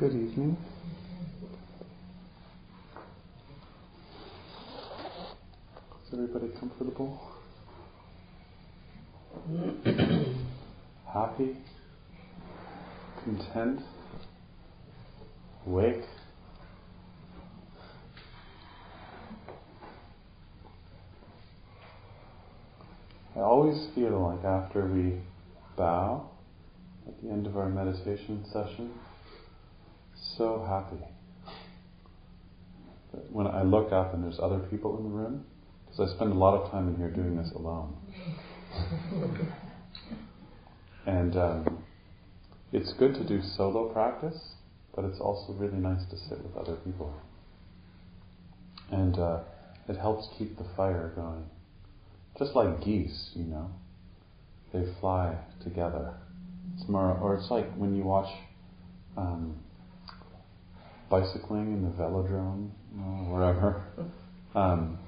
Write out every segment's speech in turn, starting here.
Good evening. Is everybody comfortable? Happy? Content? Awake? I always feel like after we bow at the end of our meditation session, so happy. But when I look up and there's other people in the room, because I spend a lot of time in here doing this alone. and um, it's good to do solo practice, but it's also really nice to sit with other people. And uh, it helps keep the fire going. Just like geese, you know, they fly together. It's more, or it's like when you watch um, bicycling in the velodrome, you know, wherever. Um,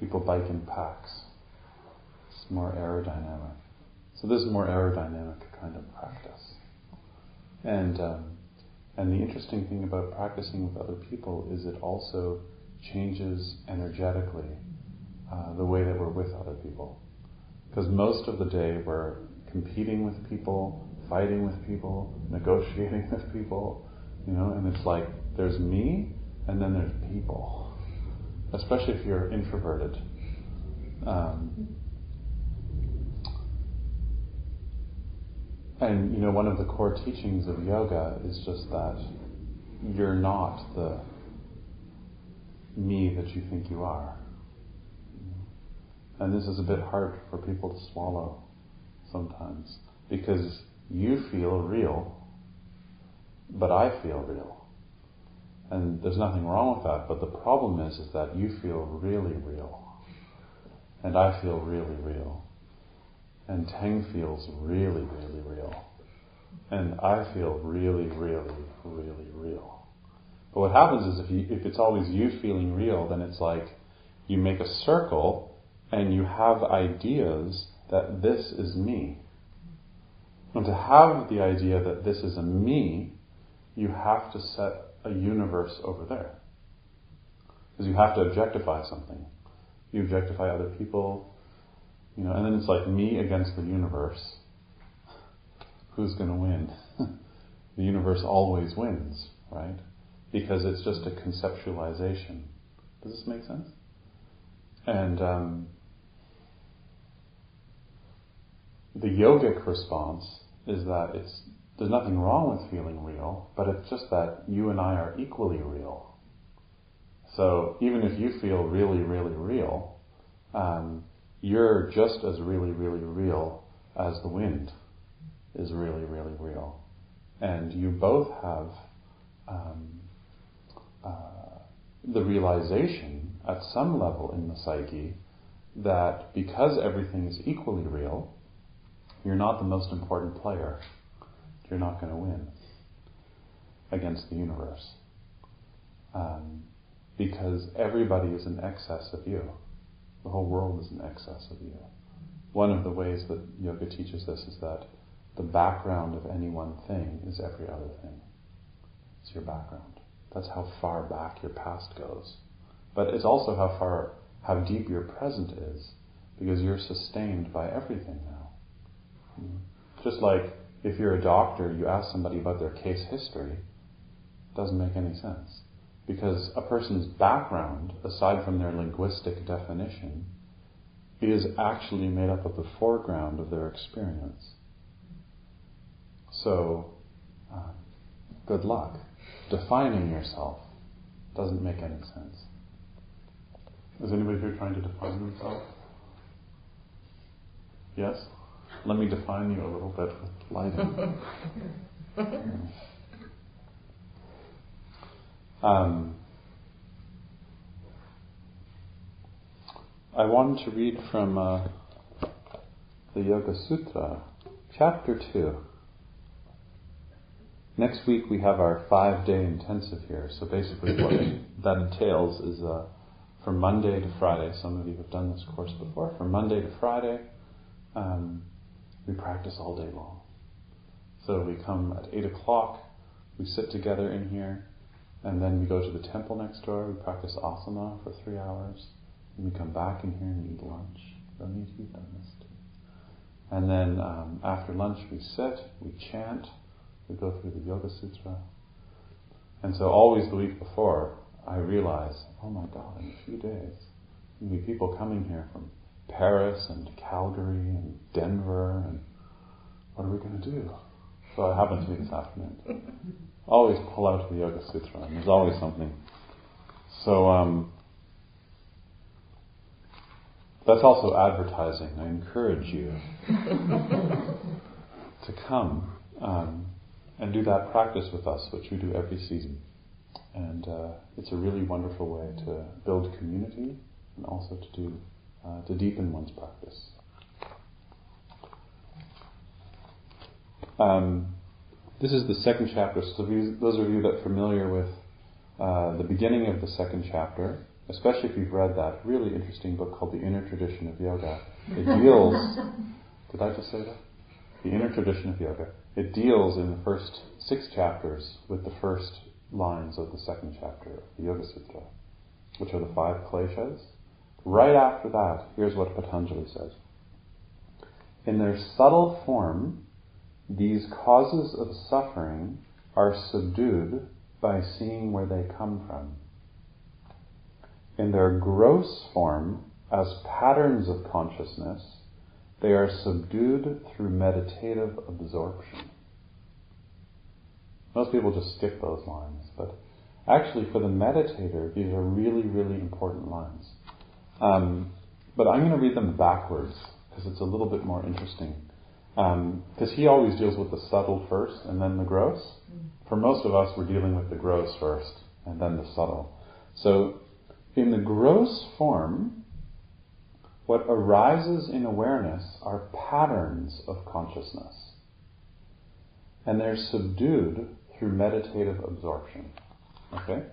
people bike in packs. It's more aerodynamic. So this is more aerodynamic kind of practice. And um, and the interesting thing about practicing with other people is it also changes energetically uh, the way that we're with other people. Because most of the day we're competing with people, fighting with people, negotiating with people, you know, and it's like there's me and then there's people. Especially if you're introverted. Um, and you know, one of the core teachings of yoga is just that you're not the me that you think you are. And this is a bit hard for people to swallow sometimes because you feel real, but I feel real. And there's nothing wrong with that, but the problem is, is that you feel really real. And I feel really real. And Tang feels really, really real. And I feel really, really, really real. But what happens is if you, if it's always you feeling real, then it's like you make a circle and you have ideas that this is me. And to have the idea that this is a me, you have to set a universe over there. Because you have to objectify something. You objectify other people, you know, and then it's like me against the universe. Who's going to win? the universe always wins, right? Because it's just a conceptualization. Does this make sense? And um, the yogic response is that it's there's nothing wrong with feeling real, but it's just that you and I are equally real. So even if you feel really, really real, um, you're just as really, really real as the wind is really, really real. And you both have um, uh, the realization at some level in the psyche that because everything is equally real, you're not the most important player you're not going to win against the universe. Um, because everybody is in excess of you. The whole world is in excess of you. One of the ways that yoga teaches this is that the background of any one thing is every other thing. It's your background. That's how far back your past goes. But it's also how far, how deep your present is, because you're sustained by everything now. Just like if you're a doctor, you ask somebody about their case history, it doesn't make any sense. Because a person's background, aside from their linguistic definition, is actually made up of the foreground of their experience. So, uh, good luck. Defining yourself doesn't make any sense. Is anybody here trying to define themselves? Yes? Let me define you a little bit with lighting. um, I wanted to read from uh, the Yoga Sutra, chapter 2. Next week we have our five day intensive here. So basically, what that entails is uh, from Monday to Friday. Some of you have done this course before. From Monday to Friday, um, we practice all day long. So we come at 8 o'clock, we sit together in here, and then we go to the temple next door, we practice asana for three hours, and we come back in here and eat lunch. Ronit, you've done this too. And then um, after lunch we sit, we chant, we go through the Yoga Sutra. And so always the week before, I realize, oh my God, in a few days, there'll be people coming here from Paris and Calgary and Denver and what are we going to do? So it happened to me this afternoon. always pull out the Yoga Sutra, and there's always something. So um, that's also advertising. I encourage you to come um, and do that practice with us, which we do every season. And uh, it's a really wonderful way to build community and also to do uh, to deepen one's practice. Um, this is the second chapter. So those of you that are familiar with uh, the beginning of the second chapter, especially if you've read that really interesting book called The Inner Tradition of Yoga, it deals. did I just say that? The Inner Tradition of Yoga. It deals in the first six chapters with the first lines of the second chapter of the Yoga Sutra, which are the five kleshas. Right after that, here's what Patanjali says. In their subtle form, these causes of suffering are subdued by seeing where they come from. In their gross form, as patterns of consciousness, they are subdued through meditative absorption. Most people just skip those lines, but actually, for the meditator, these are really, really important lines. Um, but I'm going to read them backwards because it's a little bit more interesting. Because um, he always deals with the subtle first and then the gross. For most of us, we're dealing with the gross first and then the subtle. So, in the gross form, what arises in awareness are patterns of consciousness. And they're subdued through meditative absorption. Okay?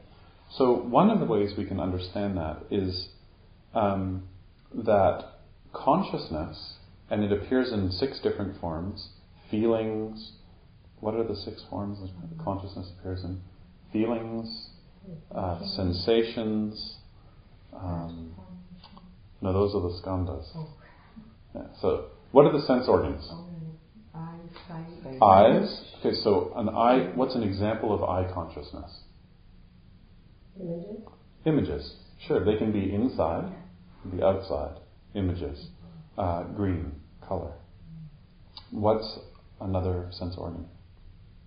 So, one of the ways we can understand that is um, that consciousness, and it appears in six different forms feelings. What are the six forms that consciousness appears in? Feelings, uh, sensations. Um, no, those are the skandhas. Yeah, so, what are the sense organs? Eyes. Okay, so an eye. What's an example of eye consciousness? Images. Images. Sure, they can be inside the outside images, uh, green color. What's another sense organ?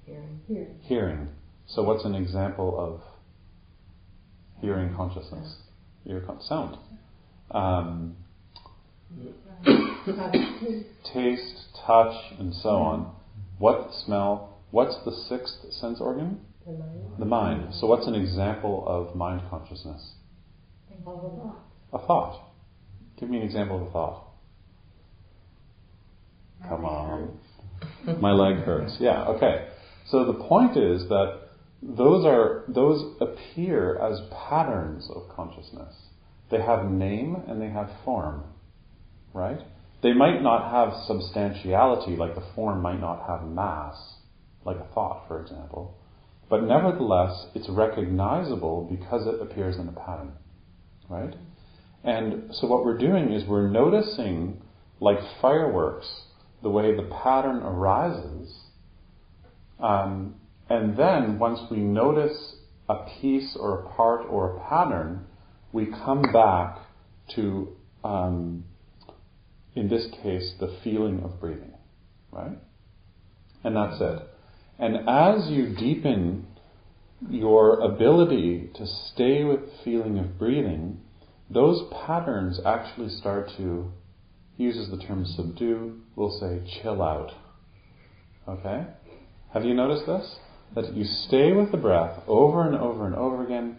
Hearing. Hearing. Hearing. So, what's an example of hearing consciousness? Ear con- sound. Um, taste, touch, and so on. What smell? What's the sixth sense organ? The mind. The mind. So, what's an example of mind consciousness? A thought. Give me an example of a thought. Come on. My leg hurts. Yeah, okay. So the point is that those are those appear as patterns of consciousness. They have name and they have form. Right? They might not have substantiality, like the form might not have mass, like a thought, for example. But nevertheless, it's recognizable because it appears in a pattern. Right? And so what we're doing is we're noticing, like fireworks, the way the pattern arises. Um, and then once we notice a piece or a part or a pattern, we come back to, um, in this case, the feeling of breathing, right? And that's it. And as you deepen your ability to stay with the feeling of breathing, those patterns actually start to, he uses the term subdue, we'll say chill out. Okay? Have you noticed this? That you stay with the breath over and over and over again,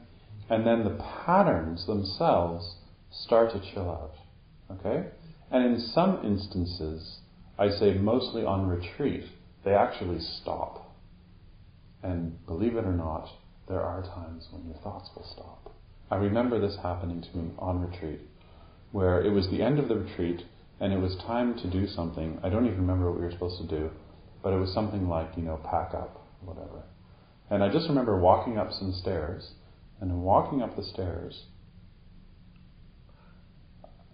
and then the patterns themselves start to chill out. Okay? And in some instances, I say mostly on retreat, they actually stop. And believe it or not, there are times when your thoughts will stop. I remember this happening to me on retreat, where it was the end of the retreat and it was time to do something. I don't even remember what we were supposed to do, but it was something like, you know, pack up, whatever. And I just remember walking up some stairs, and walking up the stairs,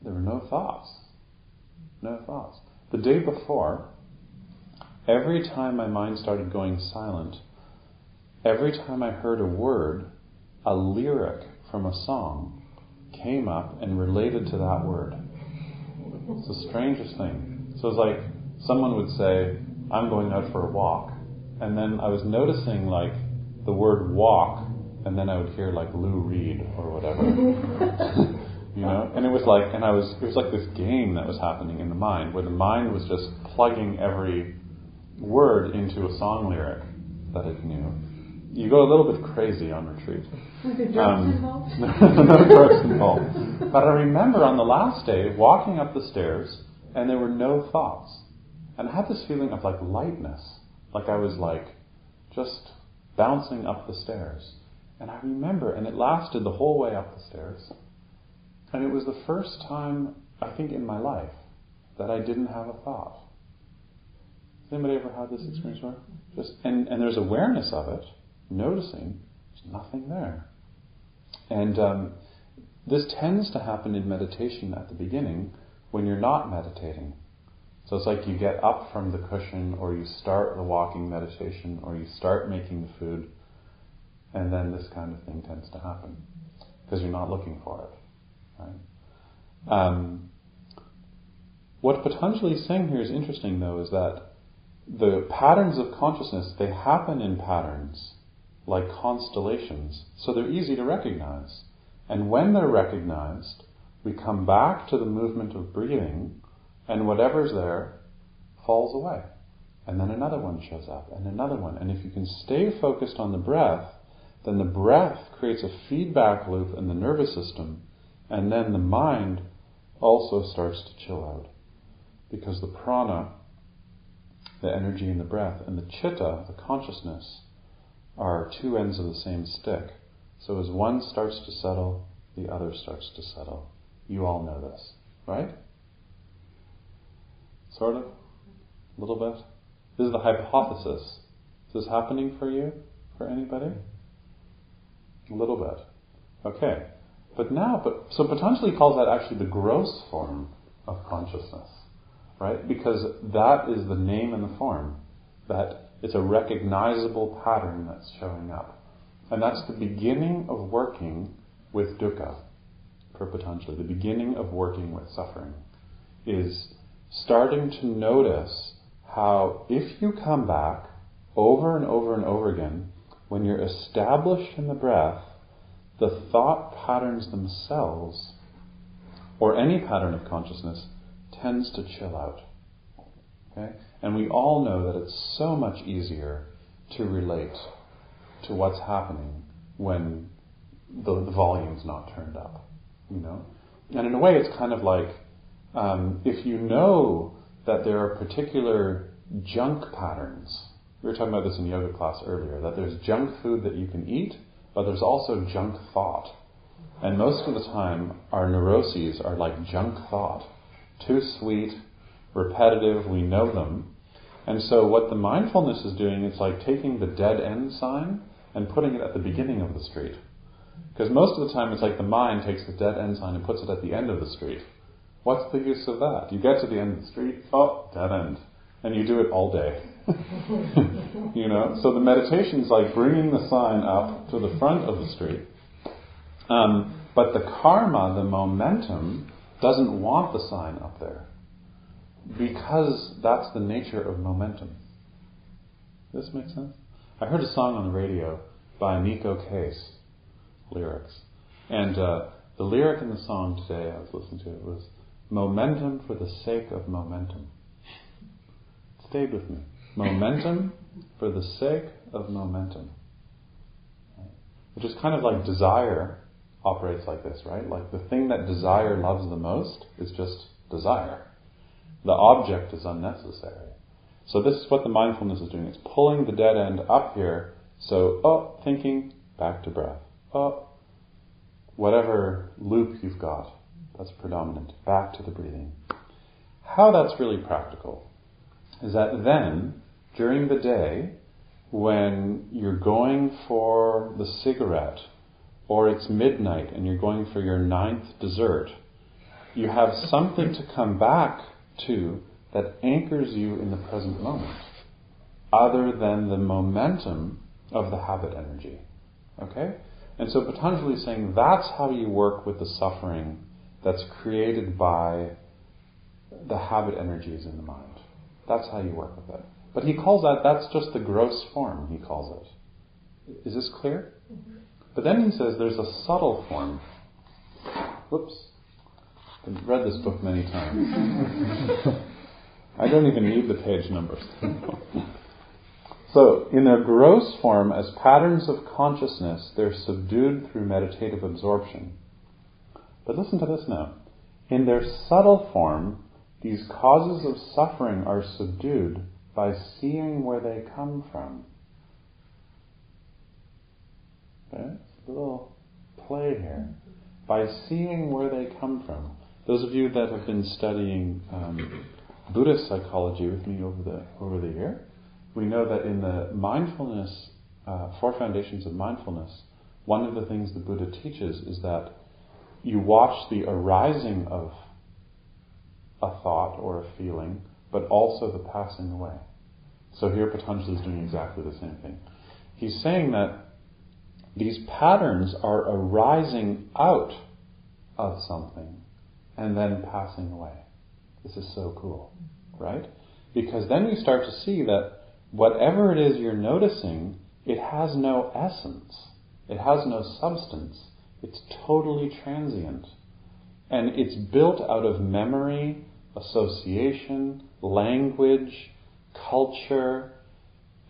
there were no thoughts. No thoughts. The day before, every time my mind started going silent, every time I heard a word, a lyric from a song came up and related to that word. It's the strangest thing. So it's like someone would say, I'm going out for a walk. And then I was noticing like the word walk, and then I would hear like Lou Reed or whatever. you know? And it was like, and I was, it was like this game that was happening in the mind, where the mind was just plugging every word into a song lyric that it knew you go a little bit crazy on retreat. With the drugs Um, involved? no drugs involved. But I remember on the last day walking up the stairs and there were no thoughts. And I had this feeling of like lightness. Like I was like just bouncing up the stairs. And I remember, and it lasted the whole way up the stairs. And it was the first time, I think, in my life that I didn't have a thought. Has anybody ever had this experience before? Just and, and there's awareness of it, noticing there's nothing there. And um, this tends to happen in meditation at the beginning when you're not meditating. So it's like you get up from the cushion, or you start the walking meditation, or you start making the food, and then this kind of thing tends to happen because you're not looking for it. Right? Um, what Patanjali is saying here is interesting, though, is that the patterns of consciousness they happen in patterns like constellations, so they're easy to recognize. And when they're recognized, we come back to the movement of breathing, and whatever's there falls away. And then another one shows up, and another one. And if you can stay focused on the breath, then the breath creates a feedback loop in the nervous system, and then the mind also starts to chill out. Because the prana, the energy in the breath, and the chitta, the consciousness, are two ends of the same stick. So as one starts to settle, the other starts to settle. You all know this, right? Sort of? A little bit? This is the hypothesis. Is this happening for you? For anybody? A little bit. Okay. But now, but so Patanjali calls that actually the gross form of consciousness, right? Because that is the name and the form. That it's a recognizable pattern that's showing up. And that's the beginning of working with dukkha Patanjali. The beginning of working with suffering is starting to notice how if you come back over and over and over again, when you're established in the breath, the thought patterns themselves, or any pattern of consciousness, tends to chill out. Okay? And we all know that it's so much easier to relate to what's happening when the, the volume's not turned up. You know? And in a way, it's kind of like um, if you know that there are particular junk patterns. We were talking about this in yoga class earlier, that there's junk food that you can eat, but there's also junk thought. And most of the time, our neuroses are like junk thought. Too sweet, repetitive, we know them. And so what the mindfulness is doing, it's like taking the dead end sign and putting it at the beginning of the street. Because most of the time it's like the mind takes the dead end sign and puts it at the end of the street. What's the use of that? You get to the end of the street, oh, dead end. And you do it all day. you know? So the meditation is like bringing the sign up to the front of the street. Um, but the karma, the momentum, doesn't want the sign up there. Because that's the nature of momentum. Does this make sense? I heard a song on the radio by Neko Case, lyrics. And uh, the lyric in the song today I was listening to it was momentum for the sake of momentum. It stayed with me. Momentum for the sake of momentum. Which is kind of like desire operates like this, right? Like the thing that desire loves the most is just desire. The object is unnecessary. So this is what the mindfulness is doing. It's pulling the dead end up here. So, oh, thinking, back to breath. Oh, whatever loop you've got, that's predominant. Back to the breathing. How that's really practical is that then, during the day, when you're going for the cigarette, or it's midnight and you're going for your ninth dessert, you have something to come back to that anchors you in the present moment, other than the momentum of the habit energy. Okay? And so Patanjali is saying that's how you work with the suffering that's created by the habit energies in the mind. That's how you work with it. But he calls that, that's just the gross form, he calls it. Is this clear? Mm-hmm. But then he says there's a subtle form. Whoops. I've read this book many times. I don't even need the page numbers. so, in their gross form, as patterns of consciousness, they're subdued through meditative absorption. But listen to this now. In their subtle form, these causes of suffering are subdued by seeing where they come from. Okay? It's a little play here. By seeing where they come from. Those of you that have been studying um, Buddhist psychology with me over the over the year, we know that in the mindfulness, uh, four foundations of mindfulness, one of the things the Buddha teaches is that you watch the arising of a thought or a feeling, but also the passing away. So here Patanjali is doing exactly the same thing. He's saying that these patterns are arising out of something and then passing away. This is so cool, right? Because then you start to see that whatever it is you're noticing, it has no essence, it has no substance, it's totally transient. And it's built out of memory, association, language, culture,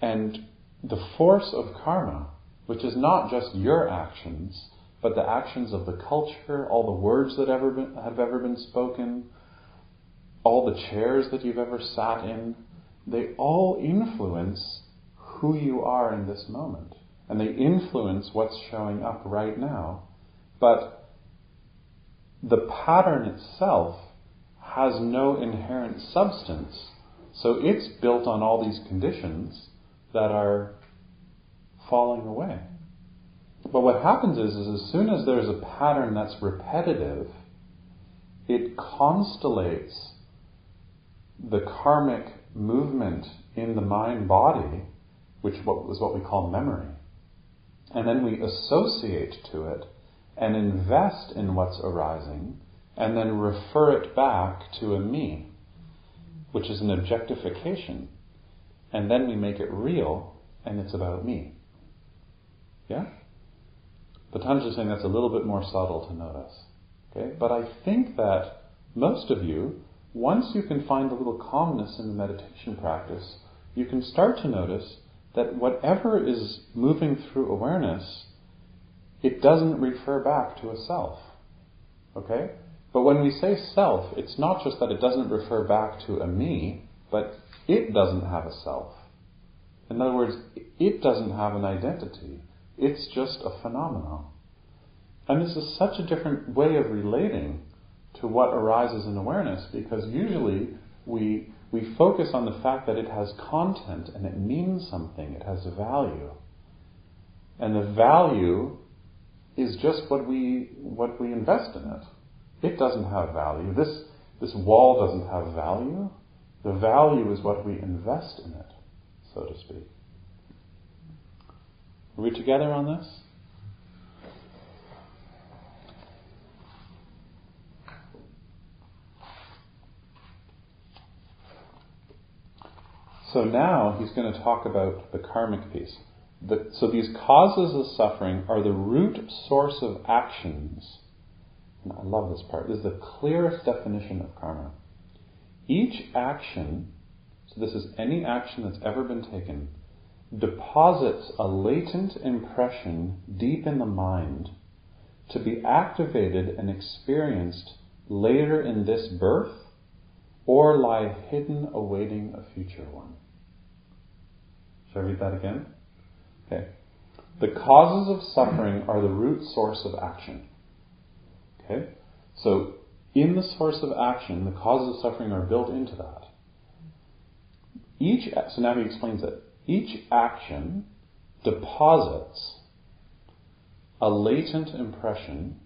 and the force of karma, which is not just your actions, but the actions of the culture, all the words that ever been, have ever been spoken, all the chairs that you've ever sat in, they all influence who you are in this moment. And they influence what's showing up right now. But the pattern itself has no inherent substance. So it's built on all these conditions that are falling away. But what happens is, is as soon as there's a pattern that's repetitive, it constellates the karmic movement in the mind body, which was what we call memory, and then we associate to it and invest in what's arising, and then refer it back to a me, which is an objectification. And then we make it real, and it's about me. Yeah? Patanjali is saying that's a little bit more subtle to notice. Okay? But I think that most of you once you can find a little calmness in the meditation practice, you can start to notice that whatever is moving through awareness, it doesn't refer back to a self. Okay? But when we say self, it's not just that it doesn't refer back to a me, but it doesn't have a self. In other words, it doesn't have an identity. It's just a phenomenon. And this is such a different way of relating to what arises in awareness because usually we, we focus on the fact that it has content and it means something, it has a value. And the value is just what we what we invest in it. It doesn't have value. This this wall doesn't have value. The value is what we invest in it, so to speak. Are we together on this? So now he's going to talk about the karmic piece. The, so these causes of suffering are the root source of actions. And I love this part. This is the clearest definition of karma. Each action, so this is any action that's ever been taken, deposits a latent impression deep in the mind to be activated and experienced later in this birth or lie hidden awaiting a future one. Should I read that again? Okay. The causes of suffering are the root source of action. Okay? So, in the source of action, the causes of suffering are built into that. Each, so now he explains it. Each action deposits a latent impression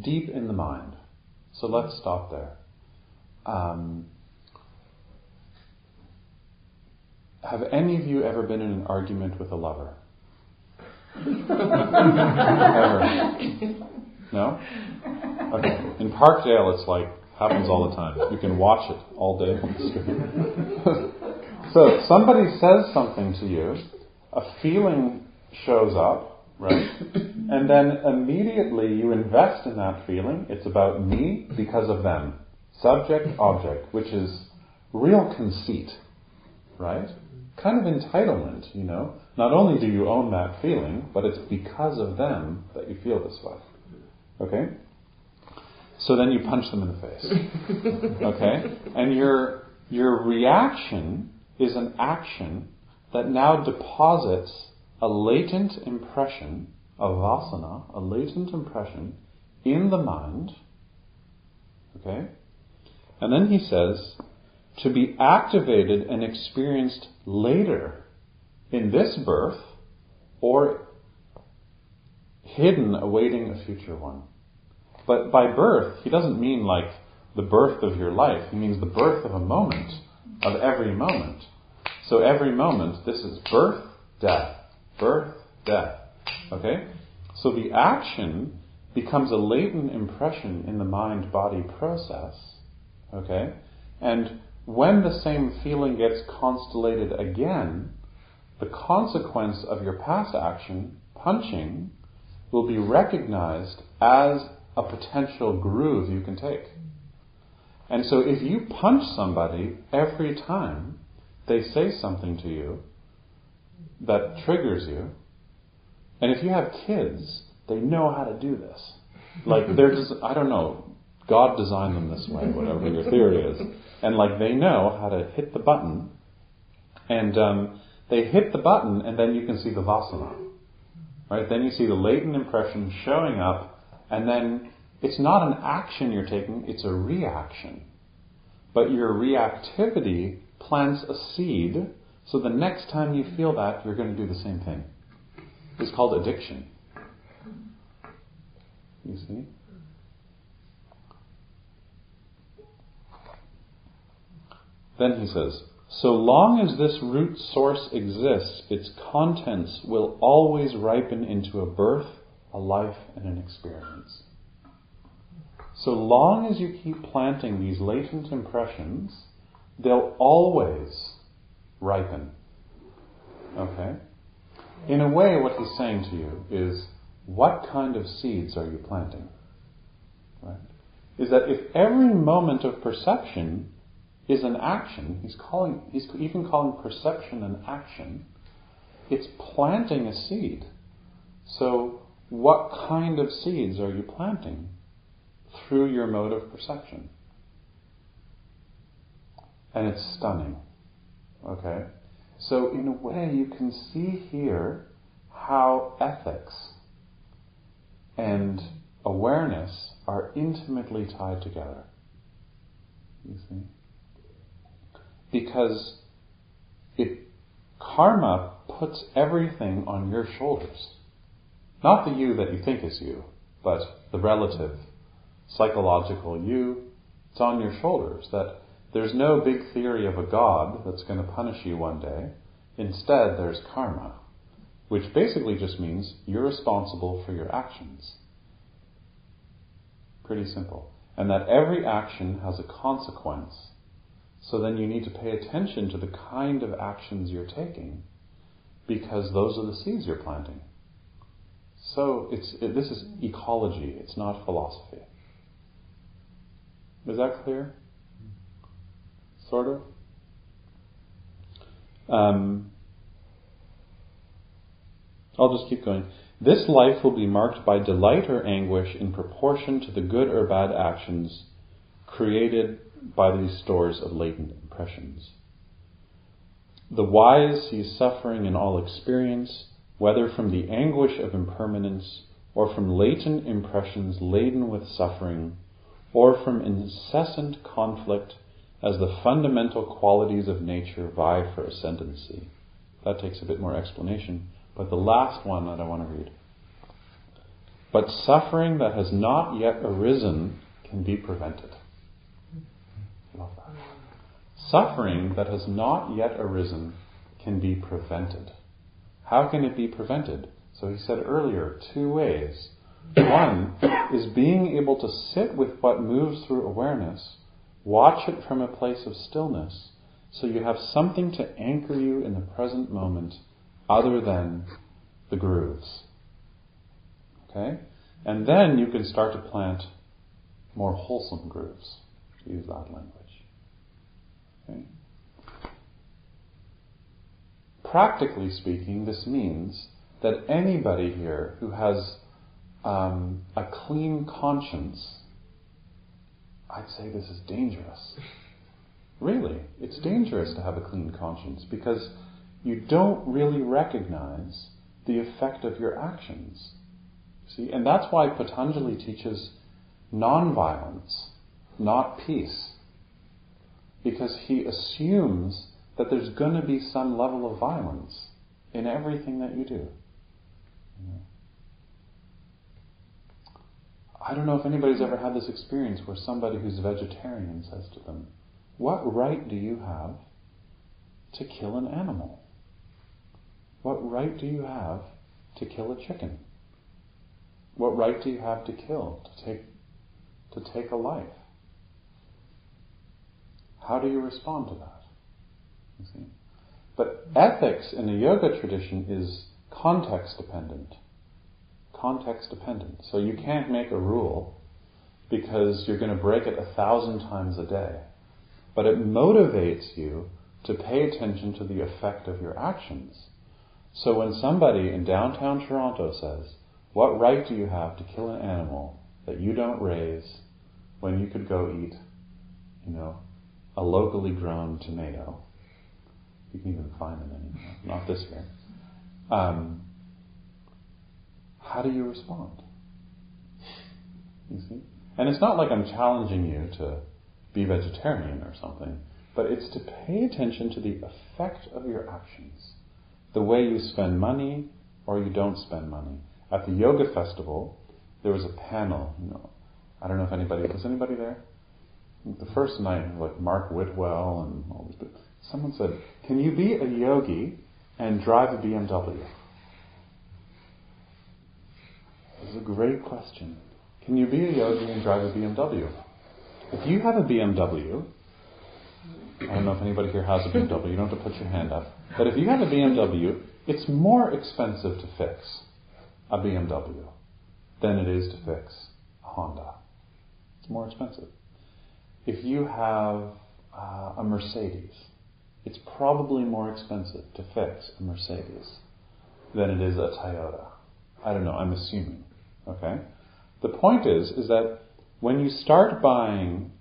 deep in the mind. So let's stop there. Um, have any of you ever been in an argument with a lover? ever? No? Okay. In Parkdale, it's like, happens all the time. You can watch it all day on the screen. so somebody says something to you, a feeling shows up, right? And then immediately you invest in that feeling. It's about me because of them. Subject, object, which is real conceit, right? Kind of entitlement, you know. Not only do you own that feeling, but it's because of them that you feel this way. Okay? So then you punch them in the face. Okay? And your your reaction is an action that now deposits a latent impression, a vasana, a latent impression in the mind. Okay? And then he says, to be activated and experienced later in this birth or hidden awaiting a future one. But by birth, he doesn't mean like the birth of your life. He means the birth of a moment, of every moment. So every moment, this is birth, death, birth, death. Okay? So the action becomes a latent impression in the mind body process. Okay? And when the same feeling gets constellated again, the consequence of your past action, punching, will be recognized as a potential groove you can take. And so if you punch somebody every time they say something to you that triggers you, and if you have kids, they know how to do this. Like they're just, I don't know, God designed them this way, whatever your theory is. And like they know how to hit the button, and um, they hit the button, and then you can see the vasana. Right? Then you see the latent impression showing up, and then it's not an action you're taking, it's a reaction. But your reactivity plants a seed, so the next time you feel that, you're going to do the same thing. It's called addiction. You see? Then he says, so long as this root source exists, its contents will always ripen into a birth, a life, and an experience. So long as you keep planting these latent impressions, they'll always ripen. Okay? In a way, what he's saying to you is, what kind of seeds are you planting? Right? Is that if every moment of perception is an action. He's calling, he's even calling perception an action. It's planting a seed. So, what kind of seeds are you planting through your mode of perception? And it's stunning. Okay? So, in a way, you can see here how ethics and awareness are intimately tied together. You see? because it karma puts everything on your shoulders. Not the you that you think is you, but the relative, psychological you. It's on your shoulders. That there's no big theory of a God that's going to punish you one day. Instead, there's karma, which basically just means you're responsible for your actions. Pretty simple. And that every action has a consequence. So then you need to pay attention to the kind of actions you're taking because those are the seeds you're planting. So it's, it, this is ecology, it's not philosophy. Is that clear? Sort of? Um, I'll just keep going. This life will be marked by delight or anguish in proportion to the good or bad actions created by these stores of latent impressions. The wise sees suffering in all experience, whether from the anguish of impermanence or from latent impressions laden with suffering, or from incessant conflict as the fundamental qualities of nature vie for ascendancy. That takes a bit more explanation. But the last one that I want to read. But suffering that has not yet arisen can be prevented. Love that. Suffering that has not yet arisen can be prevented. How can it be prevented? So he said earlier, two ways. One is being able to sit with what moves through awareness, watch it from a place of stillness, so you have something to anchor you in the present moment other than the grooves. Okay? And then you can start to plant more wholesome grooves, to use that language. Okay? Practically speaking, this means that anybody here who has um, a clean conscience, I'd say this is dangerous. Really, it's dangerous to have a clean conscience because you don't really recognize the effect of your actions. See, and that's why Patanjali teaches non-violence, not peace, because he assumes that there's going to be some level of violence in everything that you do. I don't know if anybody's ever had this experience where somebody who's vegetarian says to them, What right do you have to kill an animal? What right do you have to kill a chicken? What right do you have to kill, to take, to take a life? How do you respond to that? You see? But ethics in the yoga tradition is context dependent. Context dependent. So you can't make a rule because you're going to break it a thousand times a day. But it motivates you to pay attention to the effect of your actions. So when somebody in downtown Toronto says, What right do you have to kill an animal that you don't raise when you could go eat, you know, a locally grown tomato? You can even find them anymore, not this year. Um, how do you respond? You see? And it's not like I'm challenging you to be vegetarian or something, but it's to pay attention to the effect of your actions the way you spend money or you don't spend money. At the yoga festival, there was a panel. You know, I don't know if anybody was anybody there. The first night, like Mark Whitwell and all these. Someone said, "Can you be a yogi and drive a BMW?" This is a great question. Can you be a yogi and drive a BMW? If you have a BMW, I don't know if anybody here has a BMW. You don't have to put your hand up. But if you have a BMW, it's more expensive to fix a BMW than it is to fix a Honda. It's more expensive. If you have uh, a Mercedes, it's probably more expensive to fix a Mercedes than it is a Toyota. I don't know, I'm assuming. Okay? The point is, is that when you start buying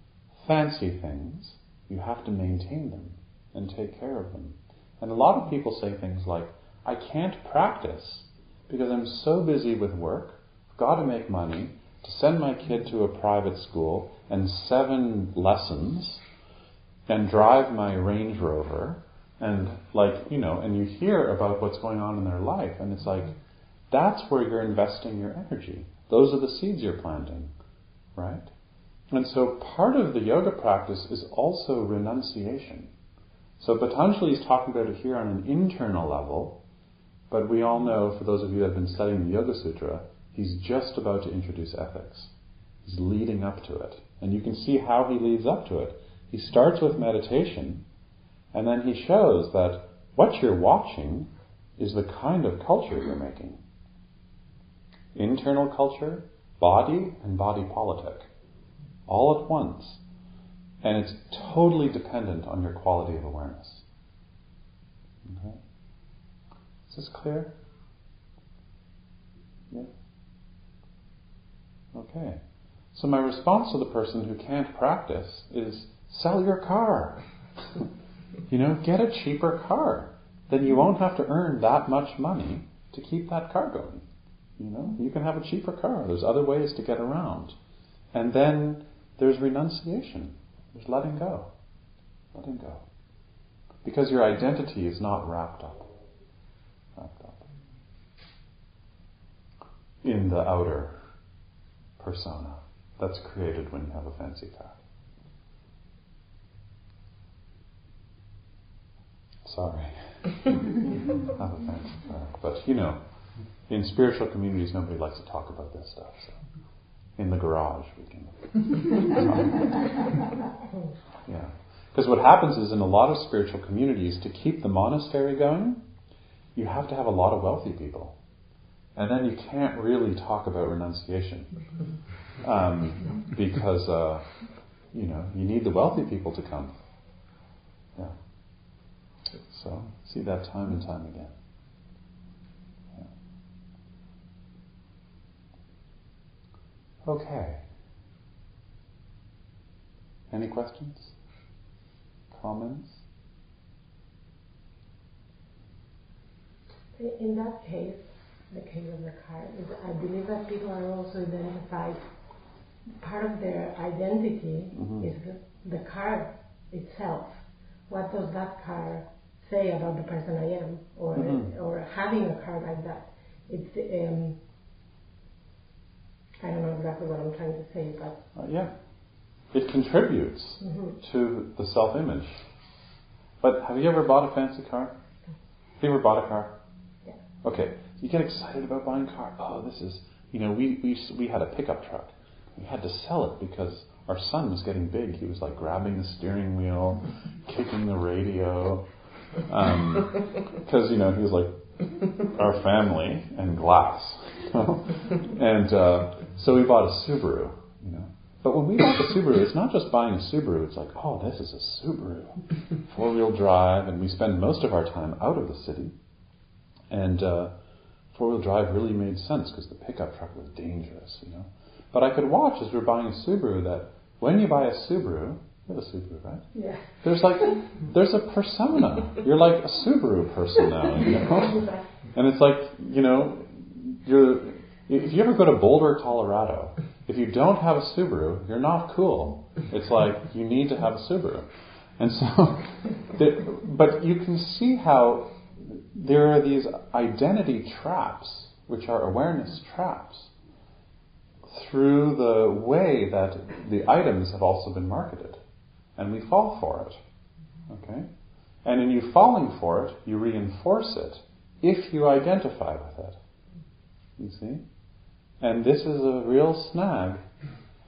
fancy things, you have to maintain them and take care of them. And a lot of people say things like, I can't practice because I'm so busy with work. I've got to make money to send my kid to a private school and seven lessons and drive my Range Rover and like, you know, and you hear about what's going on in their life and it's like, That's where you're investing your energy. Those are the seeds you're planting, right? And so part of the yoga practice is also renunciation. So Patanjali is talking about it here on an internal level, but we all know, for those of you that have been studying the Yoga Sutra, he's just about to introduce ethics. He's leading up to it. And you can see how he leads up to it. He starts with meditation, and then he shows that what you're watching is the kind of culture you're making. Internal culture, body, and body politic. All at once. And it's totally dependent on your quality of awareness. Okay? Is this clear? Yeah? Okay. So my response to the person who can't practice is sell your car. you know, get a cheaper car. Then you won't have to earn that much money to keep that car going. You know, you can have a cheaper car. There's other ways to get around. And then there's renunciation. There's letting go. Letting go. Because your identity is not wrapped up. Wrapped up. In the outer persona that's created when you have a fancy car. Sorry. have a fancy car. But you know, in spiritual communities nobody likes to talk about this stuff, so in the garage we can yeah. Because what happens is in a lot of spiritual communities, to keep the monastery going, you have to have a lot of wealthy people. And then you can't really talk about renunciation. Um, because, uh, you know, you need the wealthy people to come. Yeah. So, see that time and time again. Yeah. Okay. Any questions? Comments? In that case, the case of the car, I believe that people are also identified. Part of their identity Mhm. is the, the car itself. What does that car say about the person I am, or Mhm. or having a car like that? It's um, I don't know exactly what I'm trying to say, but Uh, yeah. It contributes mhm. to the self image. But have you ever bought a fancy car? Have you ever bought a car? Yeah. Okay. You get excited about buying a car. Oh, this is, you know, we, we, we had a pickup truck. We had to sell it because our son was getting big. He was like grabbing the steering wheel, kicking the radio. Because, you know, he was like our family and glass. and uh, so we bought a Subaru, you know. But when we bought the Subaru, it's not just buying a Subaru. It's like, oh, this is a Subaru, four-wheel drive, and we spend most of our time out of the city. And uh, four-wheel drive really made sense because the pickup truck was dangerous, you know. But I could watch as we were buying a Subaru that when you buy a Subaru, you have a Subaru, right? yeah. There's like, there's a persona. You're like a Subaru person now, you know. And it's like, you know, you're, if you ever go to Boulder, Colorado, if you don't have a Subaru, you're not cool. It's like you need to have a Subaru. And so, the, but you can see how there are these identity traps, which are awareness traps, through the way that the items have also been marketed. And we fall for it. Okay? And in you falling for it, you reinforce it if you identify with it. You see? And this is a real snag.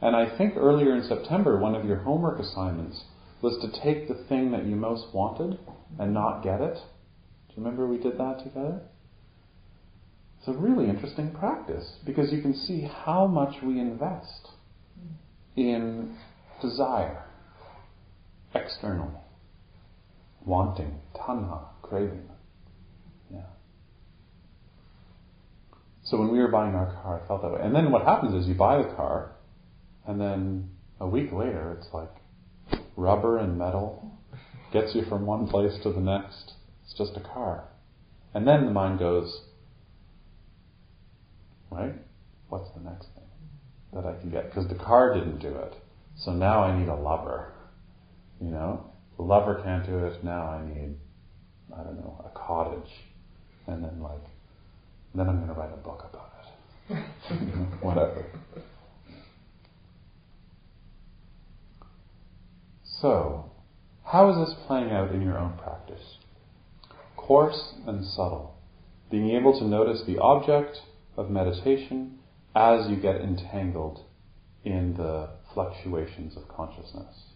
And I think earlier in September, one of your homework assignments was to take the thing that you most wanted and not get it. Do you remember we did that together? It's a really interesting practice because you can see how much we invest in desire externally, wanting, tanha, craving. Yeah. So when we were buying our car, I felt that way. And then what happens is you buy the car, and then a week later, it's like rubber and metal gets you from one place to the next. It's just a car. And then the mind goes, right? What's the next thing that I can get? Because the car didn't do it. So now I need a lover. You know? Lover can't do it. Now I need, I don't know, a cottage. And then like, then I'm going to write a book about it. Whatever. So, how is this playing out in your own practice? Coarse and subtle. Being able to notice the object of meditation as you get entangled in the fluctuations of consciousness.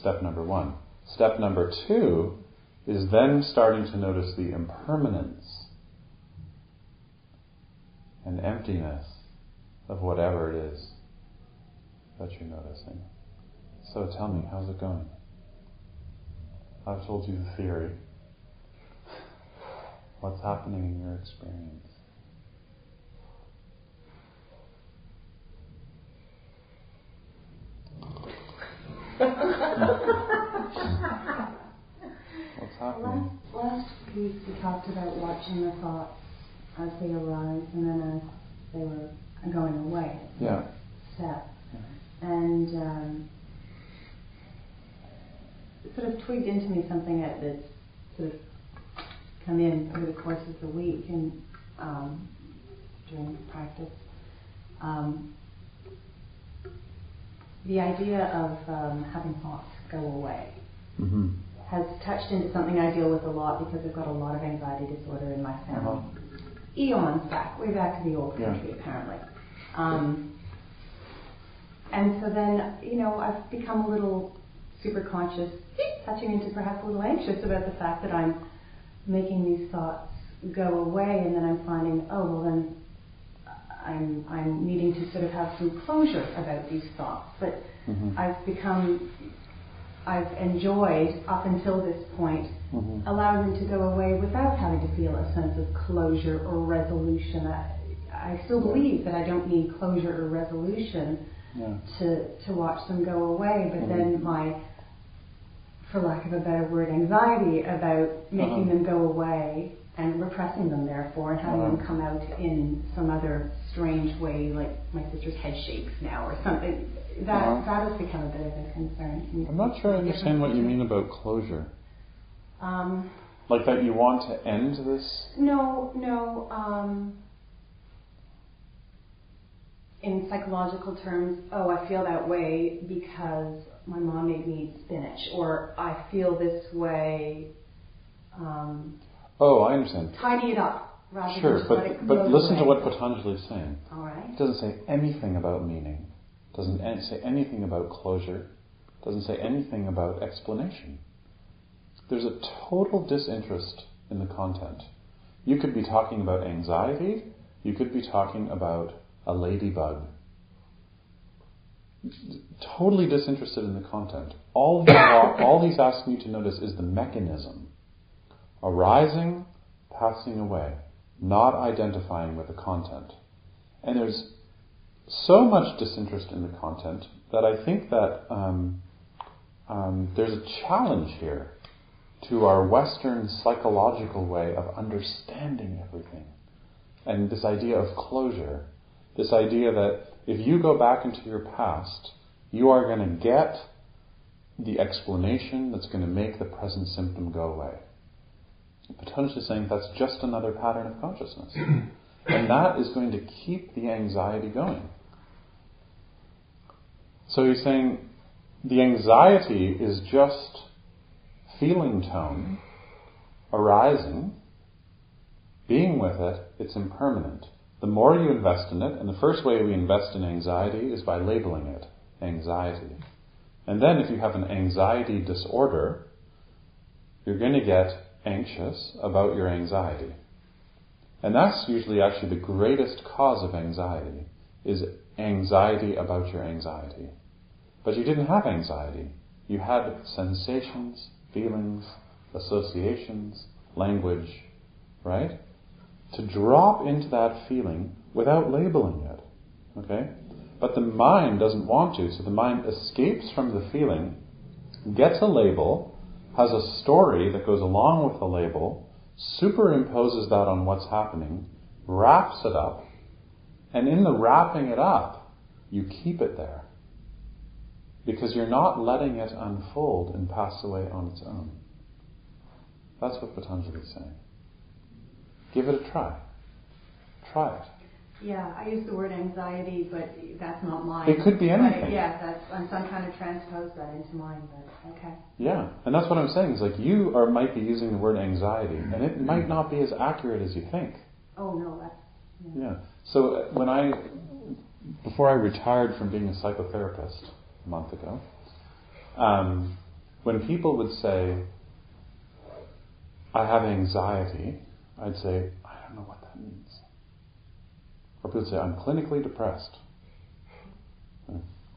Step number one. Step number two is then starting to notice the impermanence and emptiness of whatever it is that you're noticing. So tell me, how's it going? I've told you the theory. What's happening in your experience? What's happening? Last, last week we talked about watching the thoughts as they arise and then as they were going away. Yeah. Step. And um, sort of tweaked into me something that, that's sort of come in over the course of the week and um, during practice. Um, the idea of um, having thoughts go away Mm-hmm. has touched into something I deal with a lot because I've got a lot of anxiety disorder in my family. Uh-huh. Eons back, way back to the old Yeah. country, apparently. Um, and so then, you know, I've become a little super conscious, touching into perhaps a little anxious about the fact that I'm making these thoughts go away, and then I'm finding, oh, well, then I'm I'm needing to sort of have some closure about these thoughts. But Mm-hmm. I've become, I've enjoyed up until this point Mm-hmm. allowing them to go away without having to feel a sense of closure or resolution. I, I still believe that I don't need closure or resolution Yeah. to, to watch them go away, but Mhm. then my, for lack of a better word, anxiety about making Uh-huh. them go away and repressing them therefore and having them come out in some other strange way, like my sister's head shakes now or something. That, that has become a bit of a concern. I'm not sure I understand what you mean about closure. Um, Like that you want to end this? No, no. Um, in psychological terms, oh, I feel that way because my mom made me eat spinach, or I feel this way. Um, Oh, I understand. tidy it up rather Sure, than just let it but but listen to what Patanjali is saying. All right. It doesn't say anything about meaning. Doesn't say anything about closure. Doesn't say anything about explanation. There's a total disinterest in the content. You could be talking about anxiety. You could be talking about a ladybug. Totally disinterested in the content. All all he's asking you to notice is the mechanism. Arising, passing away, not identifying with the content. And there's so much disinterest in the content that I think that um, um, there's a challenge here to our Western psychological way of understanding everything. And this idea of closure, this idea that if you go back into your past, you are going to get the explanation that's going to make the present symptom go away. Is saying that's just another pattern of consciousness. and that is going to keep the anxiety going. So he's saying the anxiety is just feeling tone arising, being with it, it's impermanent. The more you invest in it, and the first way we invest in anxiety is by labeling it anxiety. And then if you have an anxiety disorder, you're going to get anxious about your anxiety. And that's usually actually the greatest cause of anxiety, is anxiety about your anxiety. But you didn't have anxiety. You had sensations, feelings, associations, language, right? To drop into that feeling without labeling it. Okay? But the mind doesn't want to, so the mind escapes from the feeling, gets a label, has a story that goes along with the label, superimposes that on what's happening, wraps it up, and in the wrapping it up, you keep it there. Because you're not letting it unfold and pass away on its own. That's what Patanjali is saying. Give it a try. try it. Yeah, I use the word anxiety, but that's not mine. It could be anything. yeah, that's I'm, so I'm trying to transpose that into mine, but okay. Yeah, and that's what I'm saying. Is like you are might be using the word anxiety, and it might not be as accurate as you think. Oh no, that's Yeah. So uh, when I, before I retired from being a psychotherapist a month ago, um, when people would say, "I have anxiety," I'd say, "I don't know what that means." Or people say, "I'm clinically depressed."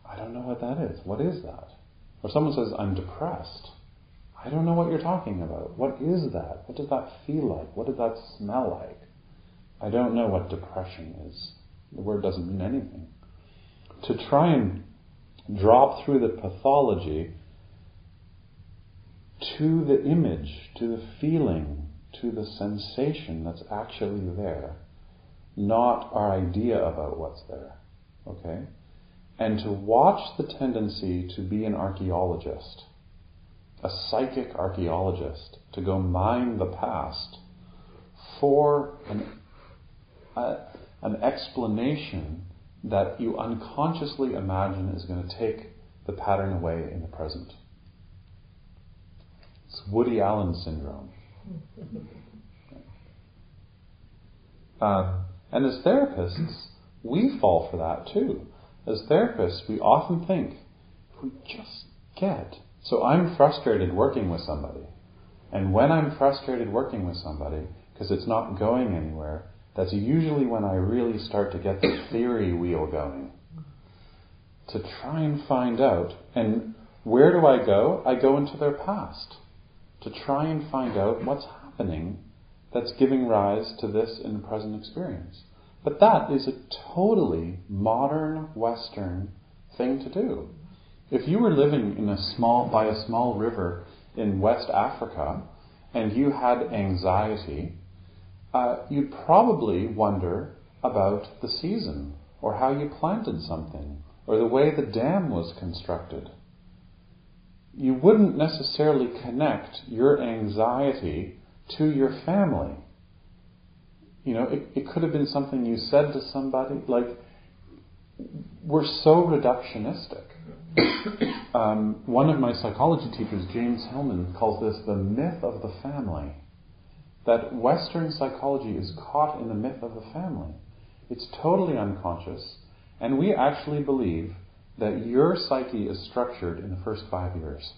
I don't know what that is. What is that? Or someone says, "I'm depressed." I don't know what you're talking about. What is that? What does that feel like? What does that smell like? I don't know what depression is. The word doesn't mean anything. To try and drop through the pathology to the image, to the feeling, to the sensation that's actually there, not our idea about what's there. Okay? And to watch the tendency to be an archaeologist, a psychic archaeologist, to go mine the past for an an explanation that you unconsciously imagine is going to take the pattern away in the present. It's Woody Allen syndrome. Uh, and as therapists, we fall for that too. As therapists, we often think, if we just get. So I'm frustrated working with somebody. And when I'm frustrated working with somebody, because it's not going anywhere, that's usually when I really start to get the theory wheel going. To try and find out. And where do I go? I go into their past. To try and find out what's happening that's giving rise to this in the present experience. But that is a totally modern Western thing to do. If you were living in a small, by a small river in West Africa and you had anxiety, uh, you'd probably wonder about the season or how you planted something or the way the dam was constructed. You wouldn't necessarily connect your anxiety to your family. You know, it, it could have been something you said to somebody. Like, we're so reductionistic. Um, one of my psychology teachers, James Hillman, calls this the myth of the family that Western psychology is caught in the myth of the family. It's totally unconscious, and we actually believe that your psyche is structured in the first five years.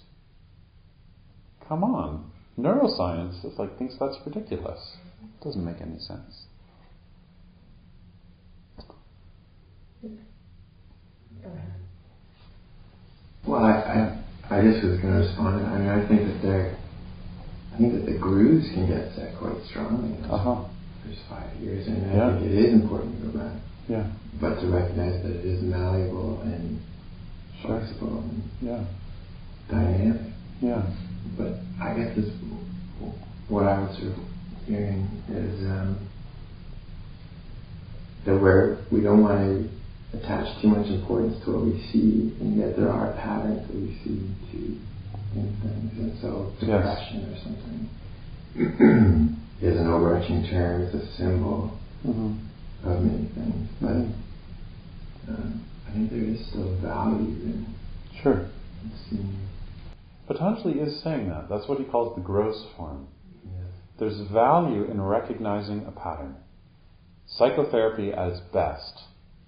Come on. Neuroscience is like thinks that's ridiculous. It doesn't make any sense. Well, I, I, I just was going to respond. I mean, I think that they're I think that the grooves can get set quite strongly in those Uh-huh. first five years, and Yeah. I think it is important to go back, Yeah. but to recognize that it is malleable and Sure. flexible and Yeah. dynamic. Yeah. But I guess this, what I was sort of hearing is um, that where we don't want to attach too much importance to what we see, and yet there are patterns that we see to in things, and so Yes. depression or something is an overarching term, it's a symbol hmm of many things, but um, I think there is still value in, Sure. seeing. Patanjali is saying that. That's what he calls the gross form. Yeah. There's value in recognizing a pattern. Psychotherapy, at its best,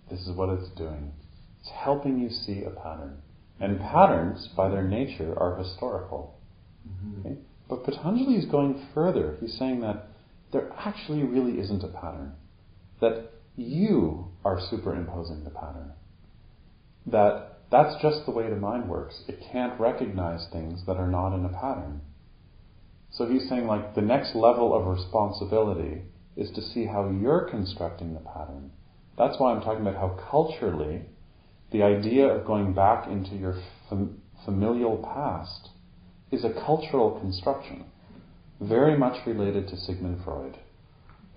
this is what it's doing. It's helping you see a pattern. And patterns, by their nature, are historical. Mm-hmm. Okay? But Patanjali is going further. He's saying that there actually really isn't a pattern. That you are superimposing the pattern. That that's just the way the mind works. It can't recognize things that are not in a pattern. So he's saying like the next level of responsibility is to see how you're constructing the pattern. That's why I'm talking about how culturally the idea of going back into your fam- familial past is a cultural construction, very much related to Sigmund Freud.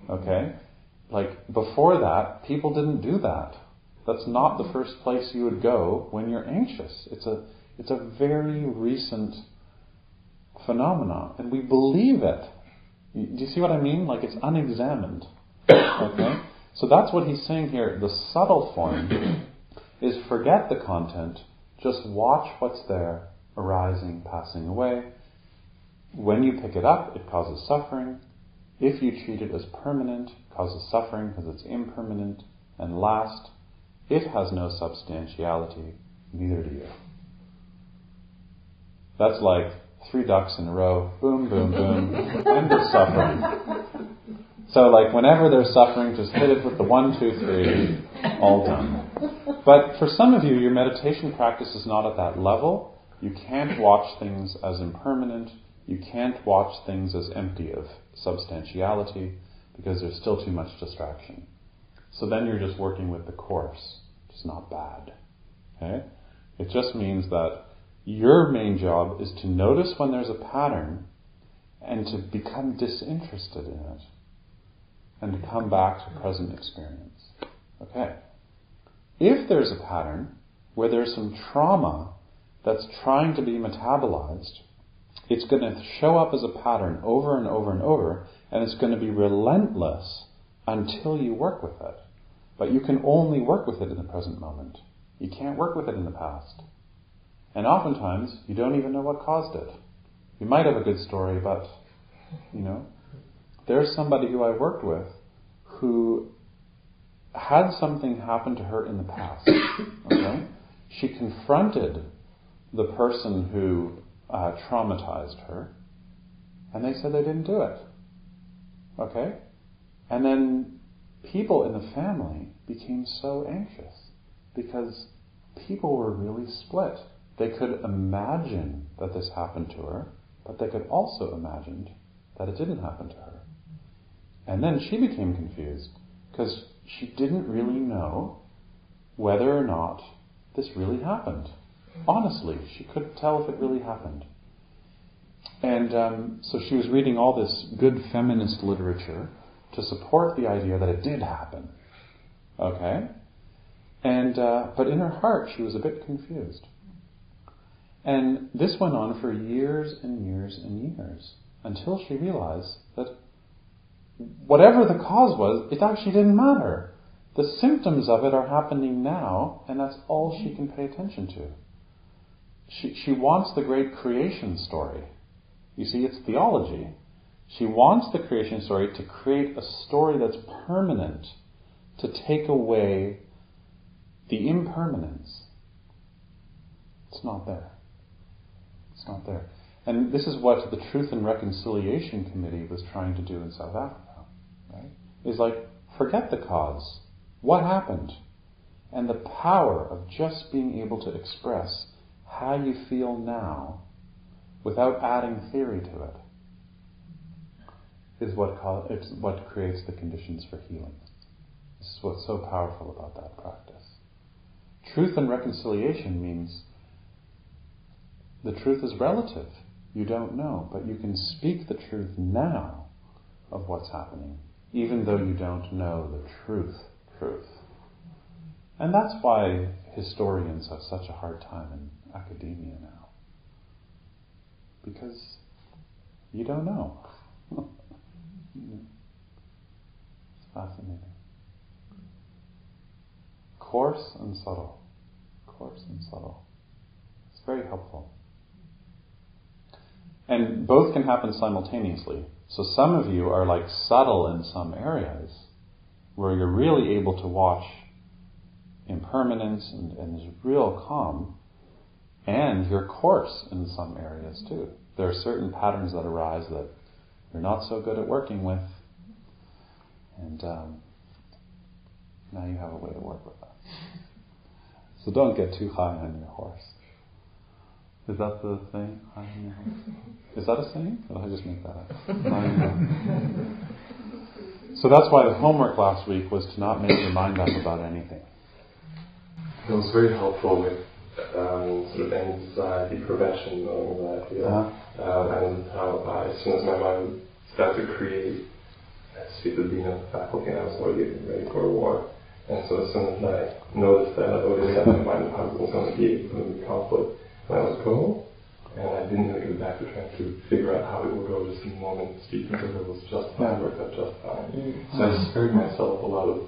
Okay? Like, before that, people didn't do that. That's not the first place you would go when you're anxious. It's a, it's a very recent phenomenon, and we believe it. Do you see what I mean? Like, it's unexamined. Okay? So that's what he's saying here. The subtle form is forget the content, just watch what's there, arising, passing away. When you pick it up, it causes suffering. If you treat it as permanent, it causes suffering because it's impermanent. And last, it has no substantiality, neither do you. That's like three ducks in a row, boom, boom, boom, end of suffering. So, like, whenever there's suffering, just hit it with the one, two, three, all done. But for some of you, your meditation practice is not at that level. You can't watch things as impermanent. You can't watch things as empty of substantiality because there's still too much distraction. So then you're just working with the coarse, is not bad. Okay? It just means that your main job is to notice when there's a pattern and to become disinterested in it and to come back to present experience. Okay. If there's a pattern where there's some trauma that's trying to be metabolized, it's going to show up as a pattern over and over and over, and it's going to be relentless until you work with it. But you can only work with it in the present moment. You can't work with it in the past. And oftentimes, you don't even know what caused it. You might have a good story, but, you know, there's somebody who I worked with who had something happen to her in the past. Okay? She confronted the person who uh, traumatized her, and they said they didn't do it. Okay? And then people in the family became so anxious because people were really split. They could imagine that this happened to her, but they could also imagine that it didn't happen to her. And then she became confused because she didn't really know whether or not this really happened. Honestly, she couldn't tell if it really happened. And um, so she was reading all this good feminist literature to support the idea that it did happen. Okay? And, uh, but in her heart, she was a bit confused. And this went on for years and years and years until she realized that whatever the cause was, it actually didn't matter. The symptoms of it are happening now, and that's all she can pay attention to. She, she wants the great creation story. You see, it's theology. She wants the creation story to create a story that's permanent, to take away the impermanence. It's not there. It's not there. And this is what the Truth and Reconciliation Committee was trying to do in South Africa right? Is like, forget the cause. What happened? And the power of just being able to express how you feel now without adding theory to it is what, it's what creates the conditions for healing. This is what's so powerful about that practice. Truth and reconciliation means the truth is relative. You don't know, but you can speak the truth now of what's happening even though you don't know the truth, truth. And that's why historians have such a hard time in academia now. Because you don't know. it's fascinating. Coarse and subtle. Coarse and subtle. It's very helpful. And both can happen simultaneously. So some of you are like subtle in some areas where you're really able to watch impermanence and, and there's real calm, and you're coarse in some areas too. There are certain patterns that arise that you're not so good at working with, and um, now you have a way to work with us. So don't get too high on your horse. Is that the thing? Is that a saying? Or did I just make that up? so that's why the homework last week was to not make your mind up about anything. It was very helpful with um, sort of anxiety prevention, knowing that, yeah, uh-huh. uh, and how uh, as soon as my mind started to create, I the dean of the faculty, and I was already getting ready for a war. And so as soon as I noticed that, I already had my mind how it was going to be, to be conflict that was cool. And I didn't really get back to trying to figure out how it would go just in the moment speaking because it was just fine, worked out just fine. Mm-hmm. So I spared myself a lot of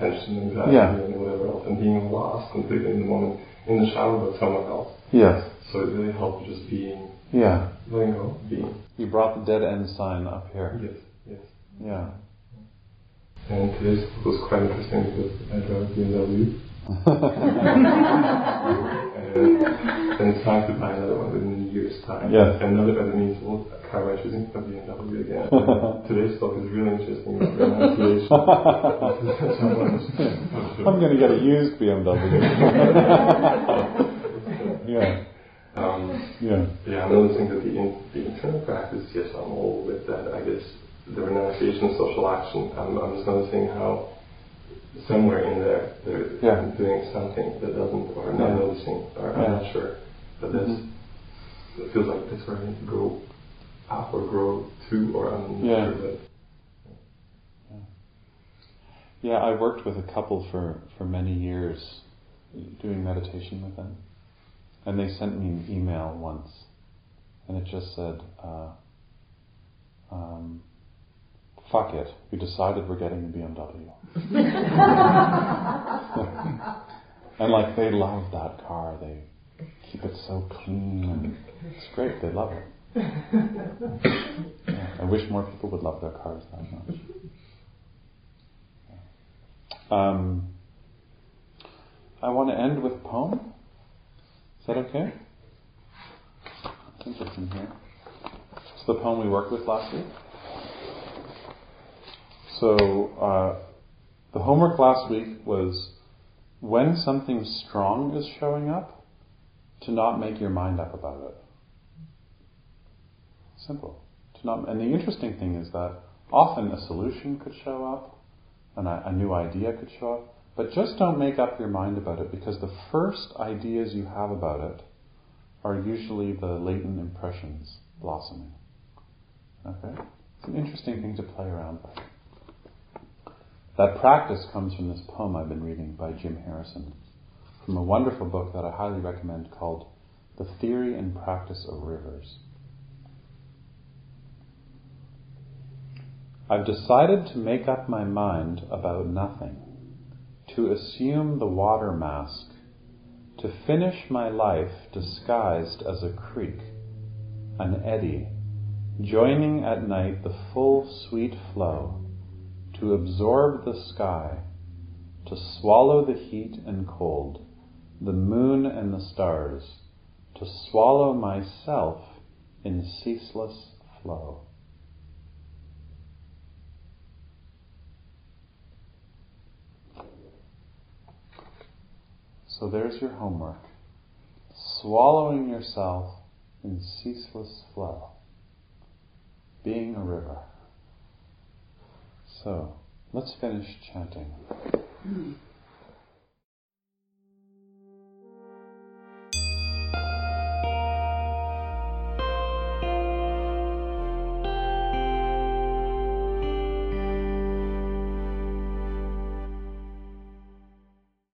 tension, anxiety, Yeah. and whatever else, and being lost completely in the moment, in the shower with someone else. Yes. So it really helped just being, Yeah. Being. You brought the dead end sign up here. Yes, yes. Yeah. And today's book was quite interesting because I drive BMW. and, and it's time to buy another one within a year's time. Yes. And another that means well, a uh, car by choosing a BMW again. Today's talk is really interesting. I'm going to get a used BMW. yeah. Um, Yeah. yeah, I'm noticing that the, in, the internal practice, yes, I'm all with that. I guess the renunciation of social action, I'm, I'm just noticing how somewhere in there they're Yeah. doing something that doesn't, or not Yeah. noticing, or I'm Yeah. not sure. But that's, Mhm. it feels like that's where I need to grow up or grow to, or I'm not Yeah. sure that. Yeah, I worked with a couple for, for many years doing meditation with them. And they sent me an email once. And it just said, uh, um, fuck it, we decided we're getting a BMW. and like they love that car. They keep it so clean and it's great. They love it. Yeah, I wish more people would love their cars that much. Um, I want to end with a poem. That okay? I think it's in here. It's the poem we worked with last week. So, uh, the homework last week was when something strong is showing up, to not make your mind up about it. Simple. To not, and the interesting thing is that often a solution could show up, and a, a new idea could show up, but just don't make up your mind about it because the first ideas you have about it are usually the latent impressions blossoming. Okay? It's an interesting thing to play around with. That practice comes from this poem I've been reading by Jim Harrison, from a wonderful book that I highly recommend called The Theory and Practice of Rivers. I've decided to make up my mind about nothing, to assume the water mask, to finish my life disguised as a creek, an eddy, joining at night the full sweet flow, to absorb the sky, to swallow the heat and cold, the moon and the stars, to swallow myself in ceaseless flow. So there's your homework. Swallowing yourself in ceaseless flow. Being a river. So, let's finish chanting. Hmm.